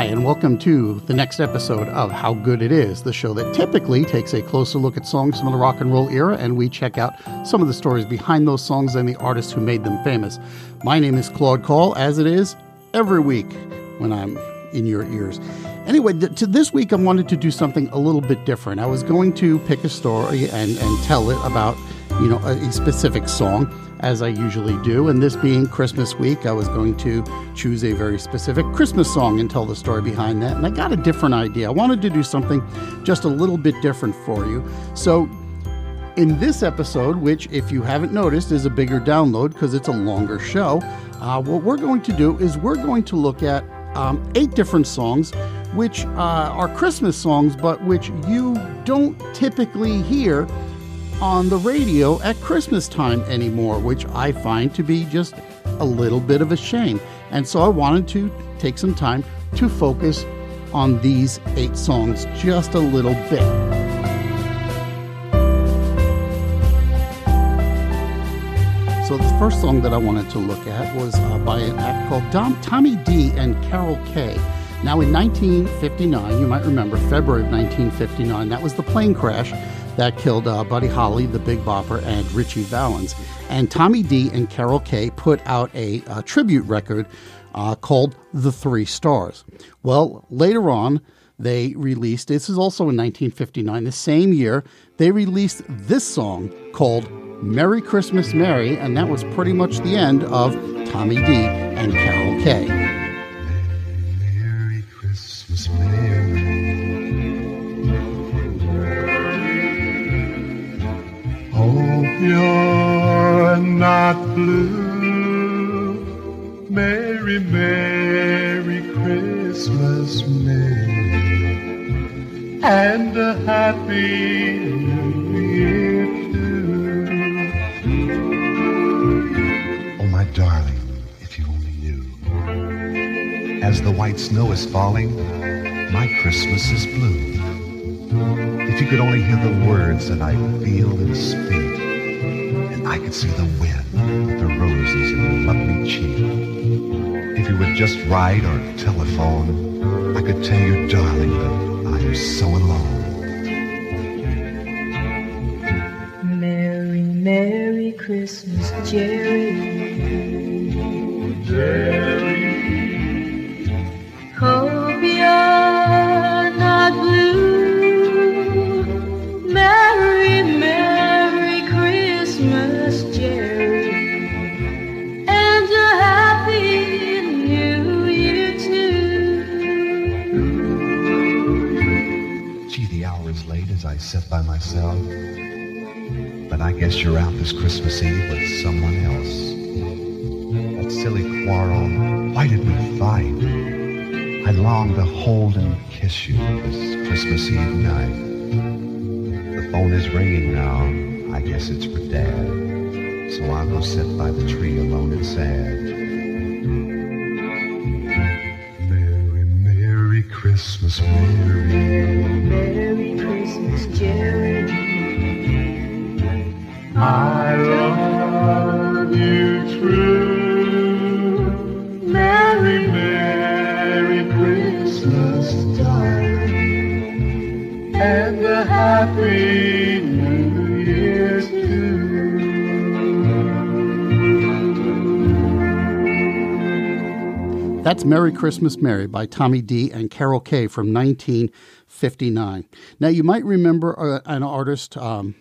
Hi, and welcome to the next episode of How Good It Is, the show that typically takes a closer look at songs from the rock and roll era and we check out some of the stories behind those songs and the artists who made them famous. My name is Claude Call, as it is every week when I'm in your ears. Anyway, th- to this week, I wanted to do something a little bit different. I was going to pick a story and, and tell it about, you know, a, specific song as I usually do. And this being Christmas week, I was going to choose a very specific Christmas song and tell the story behind that. And I got a different idea. I wanted to do something just a little bit different for you. So, in this episode, which, if you haven't noticed, is a bigger download because it's a longer show, uh, what we're going to do is we're going to look at um, eight different songs which uh, are Christmas songs, but which you don't typically hear on the radio at Christmas time anymore, which I find to be just a little bit of a shame. And so I wanted to take some time to focus on these eight songs just a little bit. So the first song that I wanted to look at was uh, by an act called Dom, Tommy Dee and Carol Kay. Now in 1959, you might remember February of 1959, that was the plane crash that killed uh, Buddy Holly, the Big Bopper, and Ritchie Valens. And Tommy Dee and Carol Kay put out a, a tribute record uh, called The Three Stars. Well, later on, they released, this is also in 1959, the same year, they released this song called Merry Christmas Mary, and that was pretty much the end of Tommy Dee and Carol Kay. Merry Christmas, Mary. You're not blue. Merry, Merry Christmas, Mary. And a happy New Year, too. Oh, my darling, if you only knew. As the white snow is falling, my Christmas is blue. If you could only hear the words that I feel and speak, I could see the wind, the roses in your lovely cheek. If you would just write or telephone, I could tell you, darling, that I'm so alone. Merry, Merry Christmas, Jerry. By myself. But I guess you're out this Christmas Eve with someone else. That silly quarrel, why did we fight? I long to hold and kiss you this Christmas Eve night. The phone is ringing now. I guess it's for Dad. So I'll go sit by the tree alone and sad. Merry, Merry I love you true. Merry, Merry Christmas, darling. And a happy New too. That's Merry Christmas Mary by Tommy Dee and Carol Kay from 1959. Now, you might remember uh, an artist, um,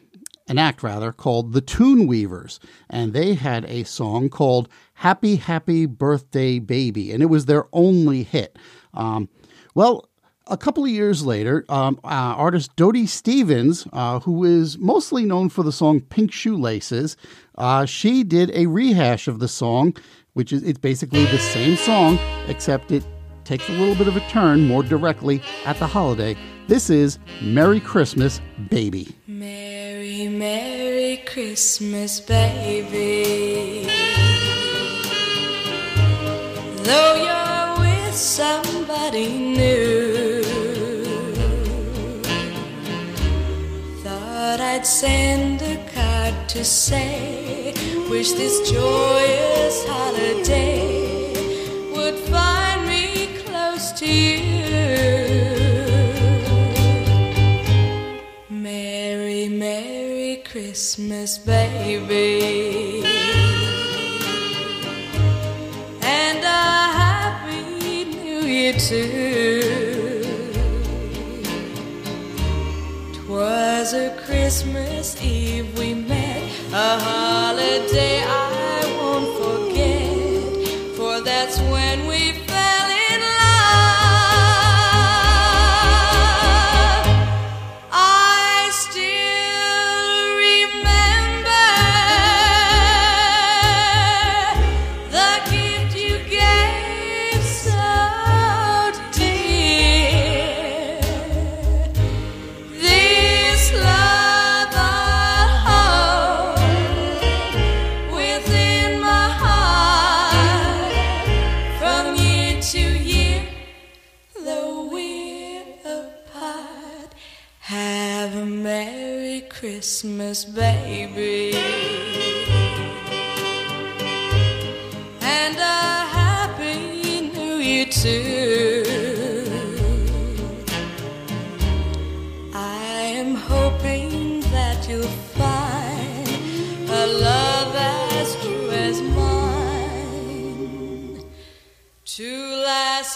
an act rather, called the Tune Weavers, and they had a song called Happy, Happy Birthday Baby, and it was their only hit. Um, well, a couple of years later, um, uh, artist Dodie Stevens, uh, who is mostly known for the song Pink Shoelaces, uh, she did a rehash of the song, which is it's basically the same song, except it takes a little bit of a turn more directly at the holiday. This is Merry Christmas, Baby. Merry Christmas, baby. Though you're with somebody new, thought I'd send a card to say, wish this joyous holiday would find me close to you. Christmas, baby. And a happy new year, too. Twas a Christmas Eve we met, a holiday I won't forget, for that's when.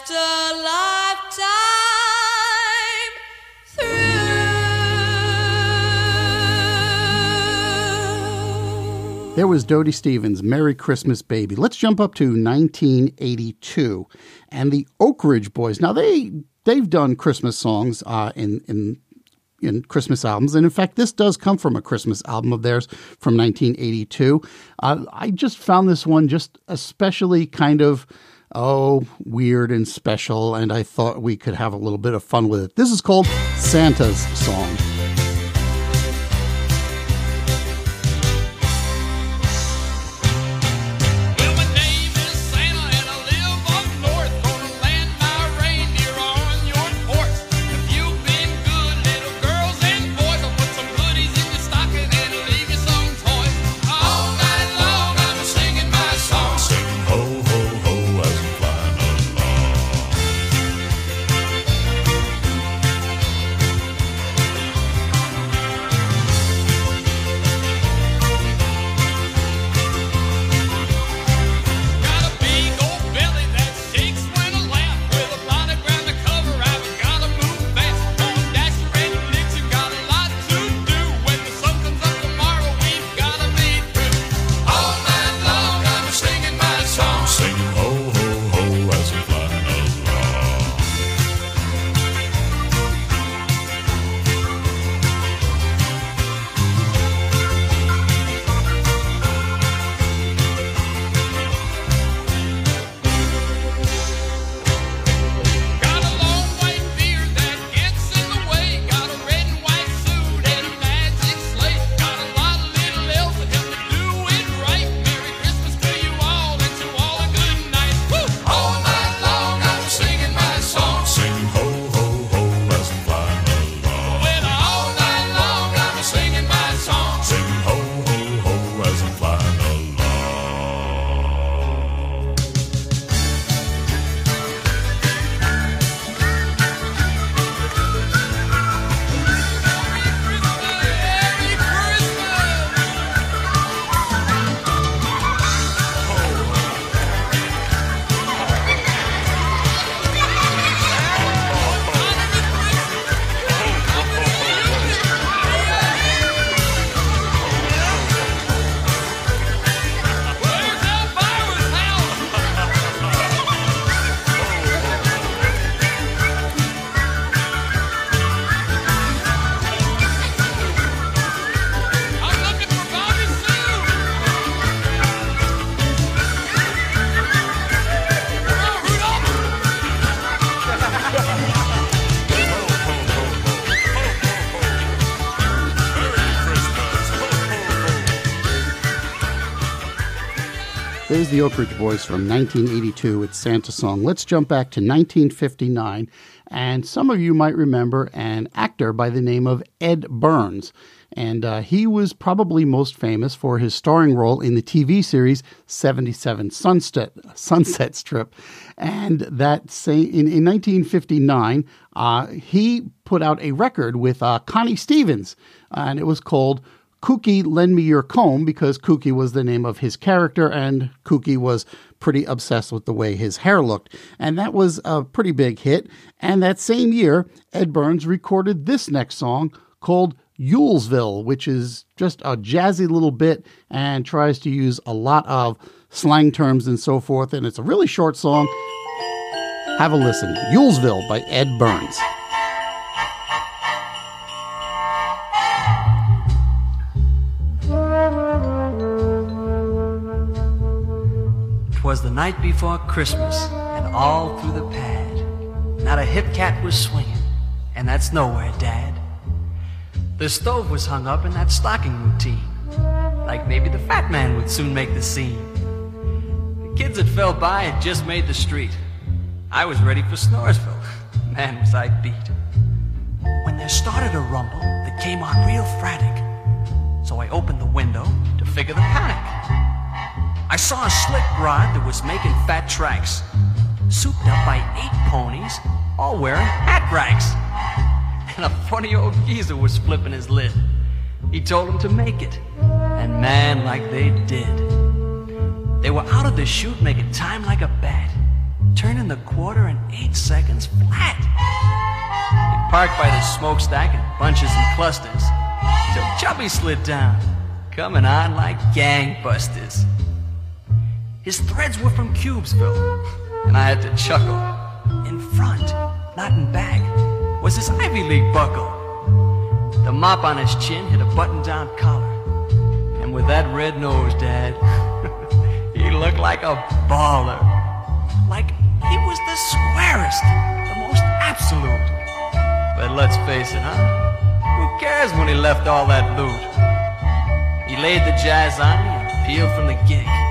a lifetime through. There was Dodie Stevens, Merry Christmas Baby. Let's jump up to 1982 and the Oak Ridge Boys. Now, they, they've done Christmas songs uh, in, in in Christmas albums. And in fact, this does come from a Christmas album of theirs from 1982. Uh, I just found this one just especially kind of oh, weird and special, and I thought we could have a little bit of fun with it. This is called Santa's Song. Oak Ridge Boys from 1982 with Santa Song. Let's jump back to 1959, and some of you might remember an actor by the name of Edd Byrnes. And uh, he was probably most famous for his starring role in the TV series 77 Sunset, Sunset Strip. And that same, in, in 1959, uh, he put out a record with uh, Connie Stevens, and it was called Kookie, lend me your comb because Kookie was the name of his character, and Kookie was pretty obsessed with the way his hair looked. And that was a pretty big hit. And that same year, Edd Byrnes recorded this next song called Yulesville, which is just a jazzy little bit and tries to use a lot of slang terms and so forth. And it's a really short song. Have a listen. Yulesville by Edd Byrnes. 'Twas the night before Christmas, and all through the pad, not a hip cat was swinging, and that's nowhere, Dad. The stove was hung up in that stocking routine, like maybe the fat man would soon make the scene. The kids that fell by had just made the street. I was ready for Snoresville. Man, was I beat. When there started a rumble that came on real frantic, so I opened the window to figure the panic. I saw a slick rod that was making fat tracks, souped up by eight ponies, all wearing hat racks. And a funny old geezer was flipping his lid. He told to make it, and man, like they did. They were out of the chute making time like a bat, turning the quarter in eight seconds flat. They parked by the smokestack in bunches and clusters, till Chubby slid down, coming on like gangbusters. His threads were from Cubesville, and I had to chuckle. In front, not in back, was his Ivy League buckle. The mop on his chin hit a button-down collar, and with that red nose, Dad, he looked like a baller. Like he was the squarest, the most absolute. But let's face it, huh? Who cares when he left all that loot? He laid the jazz on me and peeled from the gig.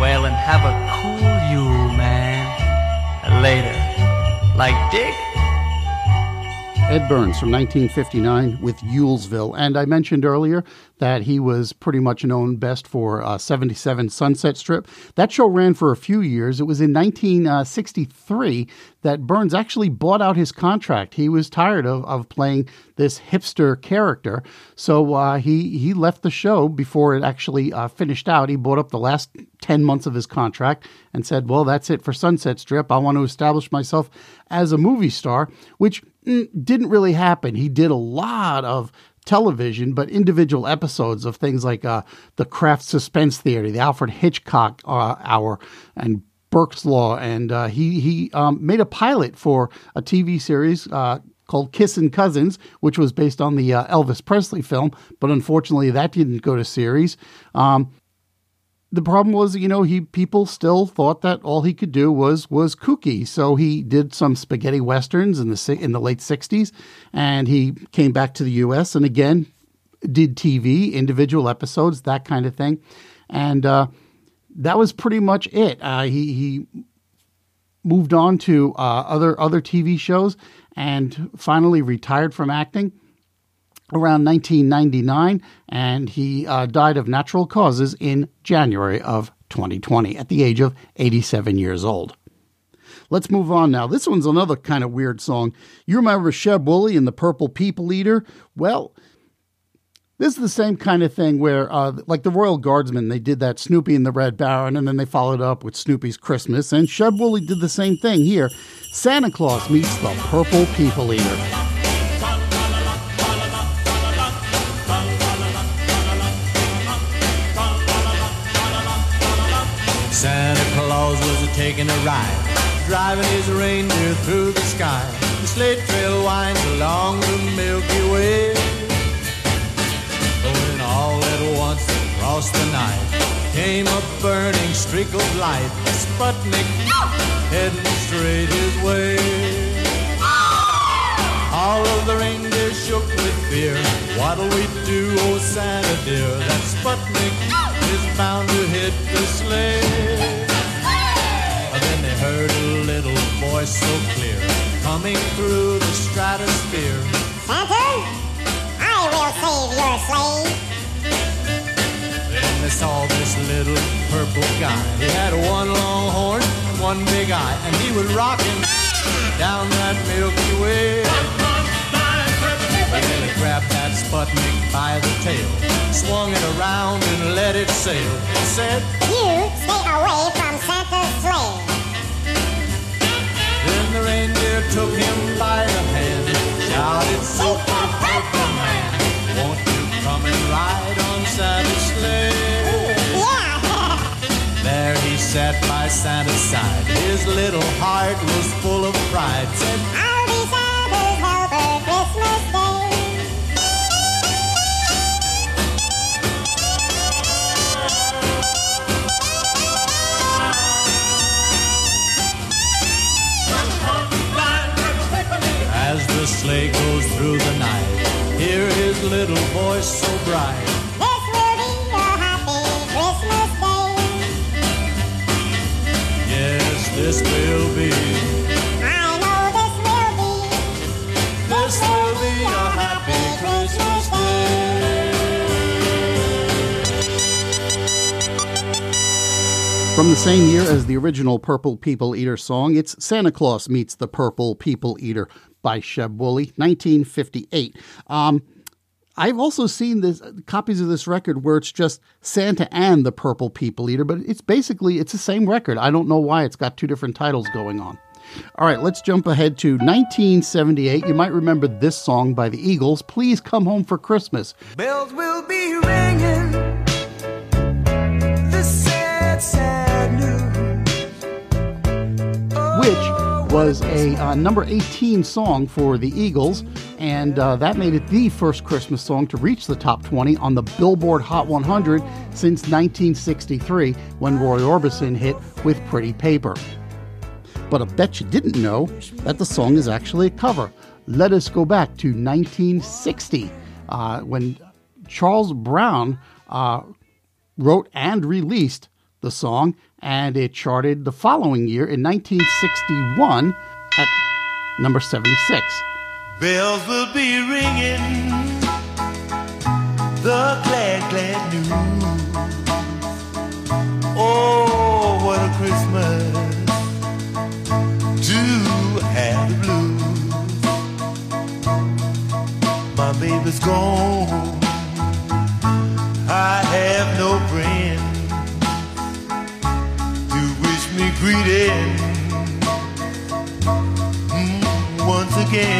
Well, and have a cool you, man. Later. Like Dick? Edd Byrnes from 1959 with Yulesville. And I mentioned earlier that he was pretty much known best for uh, 77 Sunset Strip. That show ran for a few years. It was in 1963 that Byrnes actually bought out his contract. He was tired of, of playing this hipster character. So uh, he, he left the show before it actually uh, finished out. He bought up the last 10 months of his contract and said, Well, that's it for Sunset Strip. I want to establish myself as a movie star, which mm, didn't really happen. He did a lot of television, but individual episodes of things like uh, the Kraft Suspense Theater, the Alfred Hitchcock uh, Hour, and Burke's Law, and uh, he he um, made a pilot for a TV series uh, called Kissin' Cousins, which was based on the uh, Elvis Presley film, but unfortunately that didn't go to series. Um, the problem was, you know, he people still thought that all he could do was was Kookie. So he did some spaghetti westerns in the in the late '60s, and he came back to the U.S. and again did TV, individual episodes, that kind of thing, and uh, that was pretty much it. Uh, he he moved on to uh, other other TV shows and finally retired from acting around 1999, and he uh, died of natural causes in January of 2020 at the age of 87 years old. Let's move on now. This one's another kind of weird song. You remember Sheb Wooley and the Purple People Eater? Well, this is the same kind of thing where, uh, like the Royal Guardsmen, they did that Snoopy and the Red Baron, and then they followed up with Snoopy's Christmas, and Sheb Wooley did the same thing here. Santa Claus meets the Purple People Eater. Taking a ride, driving his reindeer through the sky. The sleigh trail winds along the Milky Way. When all at once across the night came a burning streak of light, a Sputnik heading straight his way. All of the reindeer shook with fear. What'll we do, oh Santa dear? That Sputnik is bound to hit the sleigh. Heard a little voice so clear. coming through the stratosphere. Santa, I will save your sleigh. Then they saw this little purple guy. He had one long horn and one big eye, and he was rocking down that Milky Way. And then he grabbed that Sputnik by the tail, swung it around and let it sail. He said, You stay away from Santa's sleigh. Took him by the hand, shouted, Super Purple Man, won't you come and ride on Santa's sleigh? Yeah. There he sat by Santa's side. His little heart was full of pride. Said, sleigh goes through the night, hear his little voice so bright. This will be a happy Christmas day. Yes, this will be, I know this will be. this will be a happy Christmas day. From the same year as the original Purple People Eater song, it's Santa Claus Meets the Purple People Eater by Sheb Wooley, 1958. Um, I've also seen this copies of this record where it's just Santa and the Purple People Eater, but it's basically it's the same record. I don't know why it's got two different titles going on. All right, let's jump ahead to 1978. You might remember this song by the Eagles, Please Come Home for Christmas. Bells will be ringing. This sad, sad news. which was a uh, number 18 song for the Eagles, and uh, that made it the first Christmas song to reach the top 20 on the Billboard Hot 100 since 1963 when Roy Orbison hit with Pretty Paper. But I bet you didn't know that the song is actually a cover. Let us go back to 1960 uh, when Charles Brown uh, wrote and released the song, and it charted the following year in 1961 at number 76. Bells will be ringing. The glad, glad news. Oh, what a Christmas to have the blues. My baby's gone. I have no greeting mm, once again.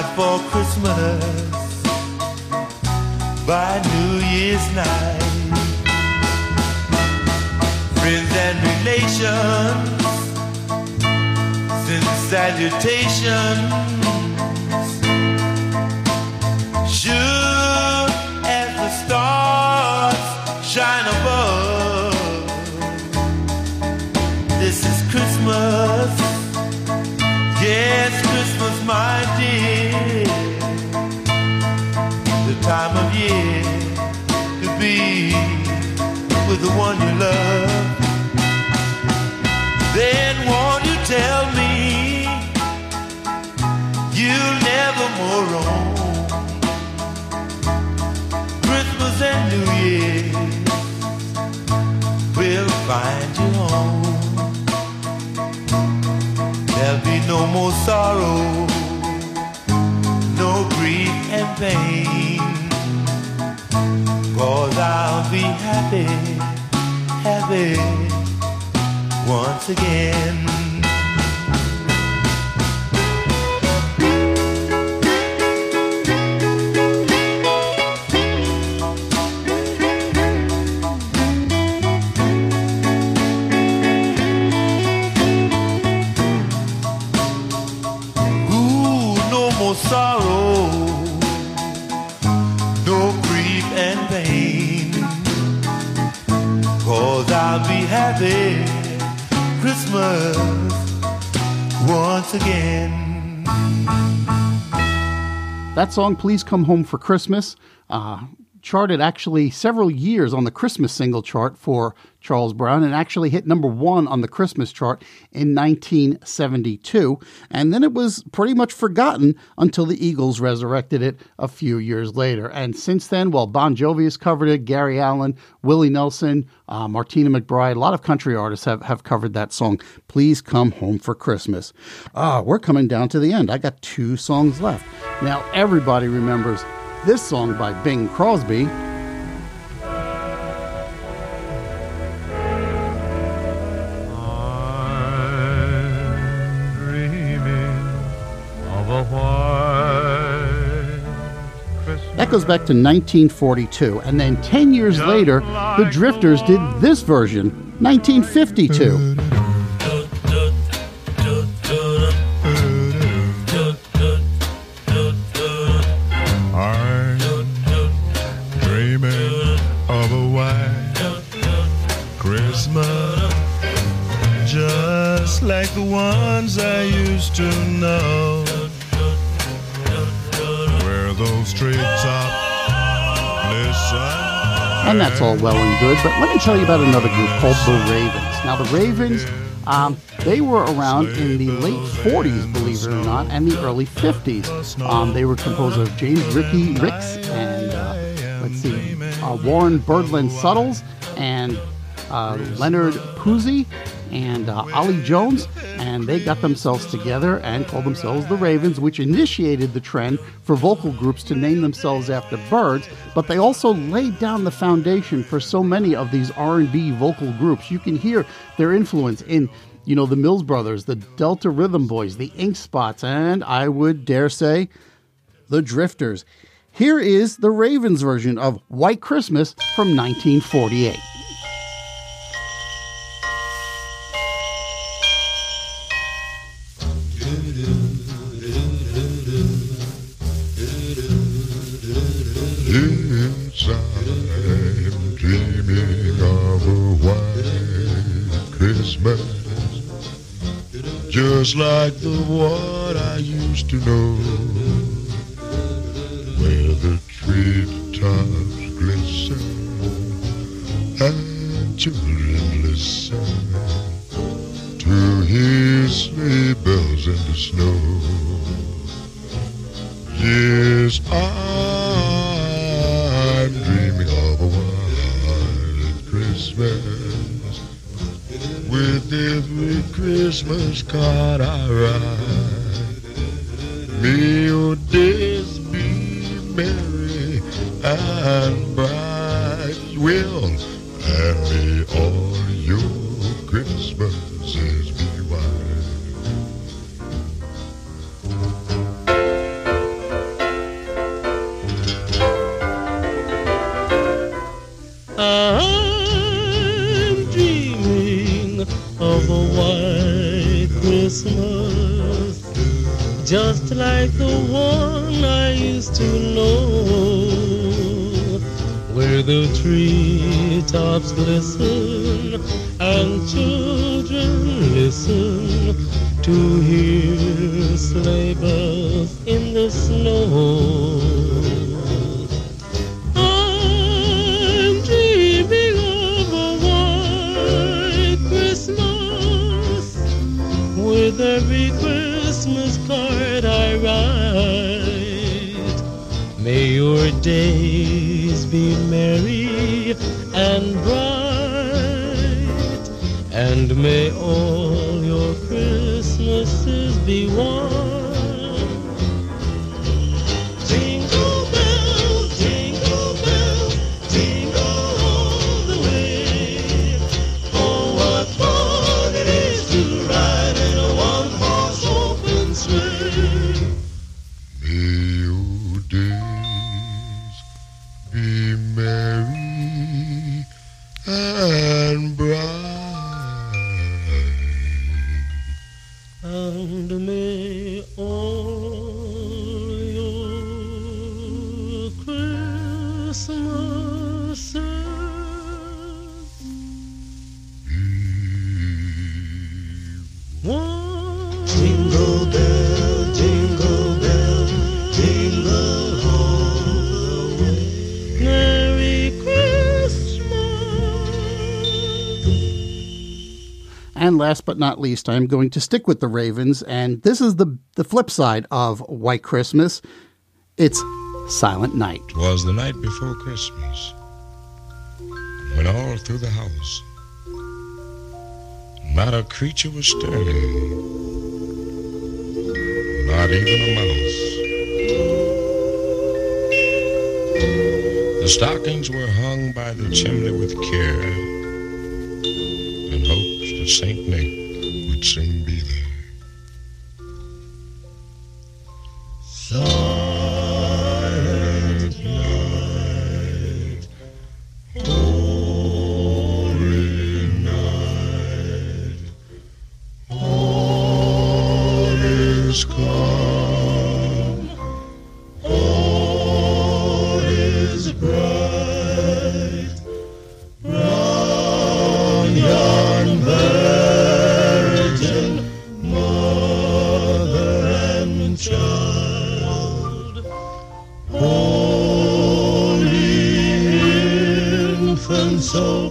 If for Christmas, by New Year's night. Friends and relations send salutations. Sure as the stars shine above. This is Christmas. With the one you love. Then won't you tell me you'll never more roam? Christmas and New Year will find you home. There'll be no more sorrow no grief and pain. Cause I'll be happy, happy once again. That song, Please Come Home for Christmas, uh, charted actually several years on the Christmas single chart for Charles Brown and actually hit number one on the Christmas chart in 1972. And then it was pretty much forgotten until the Eagles resurrected it a few years later. And since then, well, Bon Jovi has covered it, Gary Allan, Willie Nelson, uh, Martina McBride, a lot of country artists have, have covered that song, Please Come Home for Christmas. Ah, we're coming down to the end. I got two songs left. Now, everybody remembers this song by Bing Crosby. That goes back to 1942. And then 10 years later, the Drifters did this version, 1952. Know, where those. And that's all well and good, but let me tell you about another group called the Ravens. Now, the Ravens, um, they were around in the late 40s, believe it or not, and the early 50s. Um, they were composed of James Ricky Ricks and, uh, let's see, uh, Warren Birdland Suttles and uh, Leonard Puzey and uh, Ollie Jones, and they got themselves together and called themselves the Ravens, which initiated the trend for vocal groups to name themselves after birds. But they also laid down the foundation for so many of these R&B vocal groups. You can hear their influence in, you know, the Mills Brothers, the Delta Rhythm Boys, the Ink Spots, and I would dare say, the Drifters. Here is the Ravens version of White Christmas from 1948. Yes, I'm dreaming of a white Christmas, just like the one I used to know, where the treetops glisten and children listen to hear sleigh bells in the snow. Just like the one I used to know, where the treetops glisten And last but not least, I'm going to stick with the Ravens, and this is the the flip side of White Christmas. It's Silent Night. Was the night before Christmas, when all through the house, not a creature was stirring, not even a mouse. The stockings were hung by the chimney with care, Saint Nick would soon be there. Silent so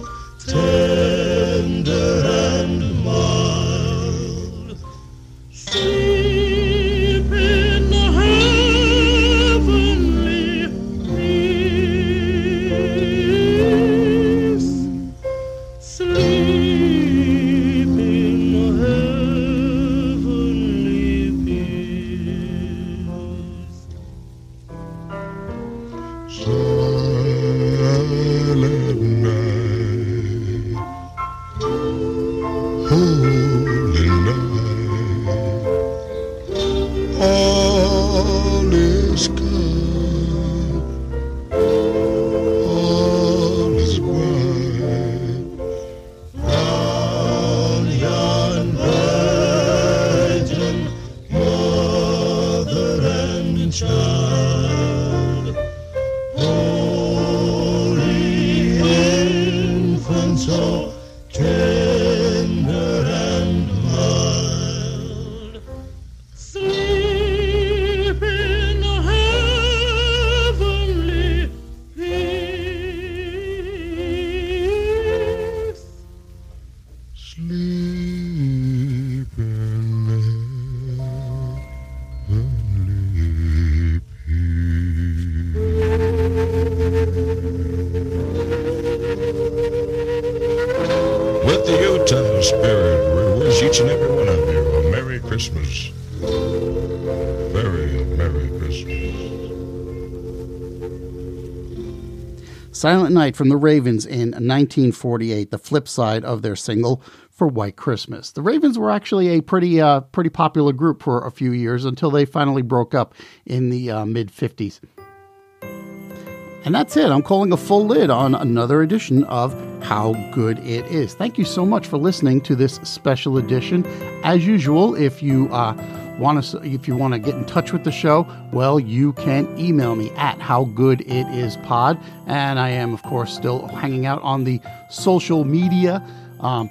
Silent Night from the Ravens in 1948, the flip side of their single for White Christmas. The Ravens were actually a pretty uh, pretty popular group for a few years until they finally broke up in the uh, mid 50s. And that's it. I'm calling a full lid on another edition of How Good It Is. Thank you so much for listening to this special edition. As usual, if you uh, want to if you want to get in touch with the show, well, you can email me at howgooditispod, and I am of course still hanging out on the social media. Um,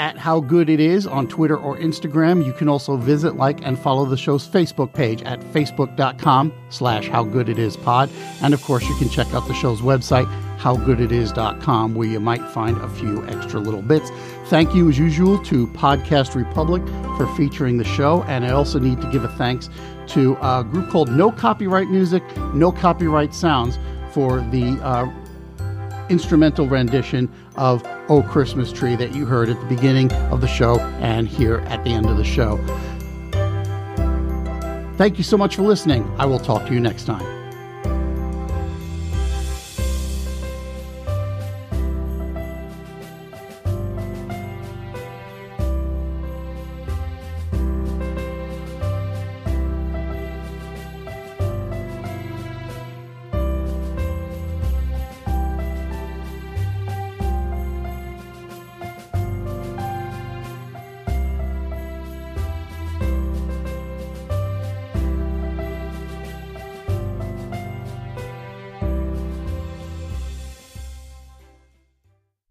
at How Good It Is on Twitter or Instagram. You can also visit, like, and follow the show's Facebook page at facebook.com slash How Good It Is Pod. And of course, you can check out the show's website, howgooditis.com, where you might find a few extra little bits. Thank you, as usual, to Podcast Republic for featuring the show. And I also need to give a thanks to a group called No Copyright Music, No Copyright Sounds for the uh, instrumental rendition of Oh Christmas Tree that you heard at the beginning of the show and here at the end of the show. Thank you so much for listening. I will talk to you next time.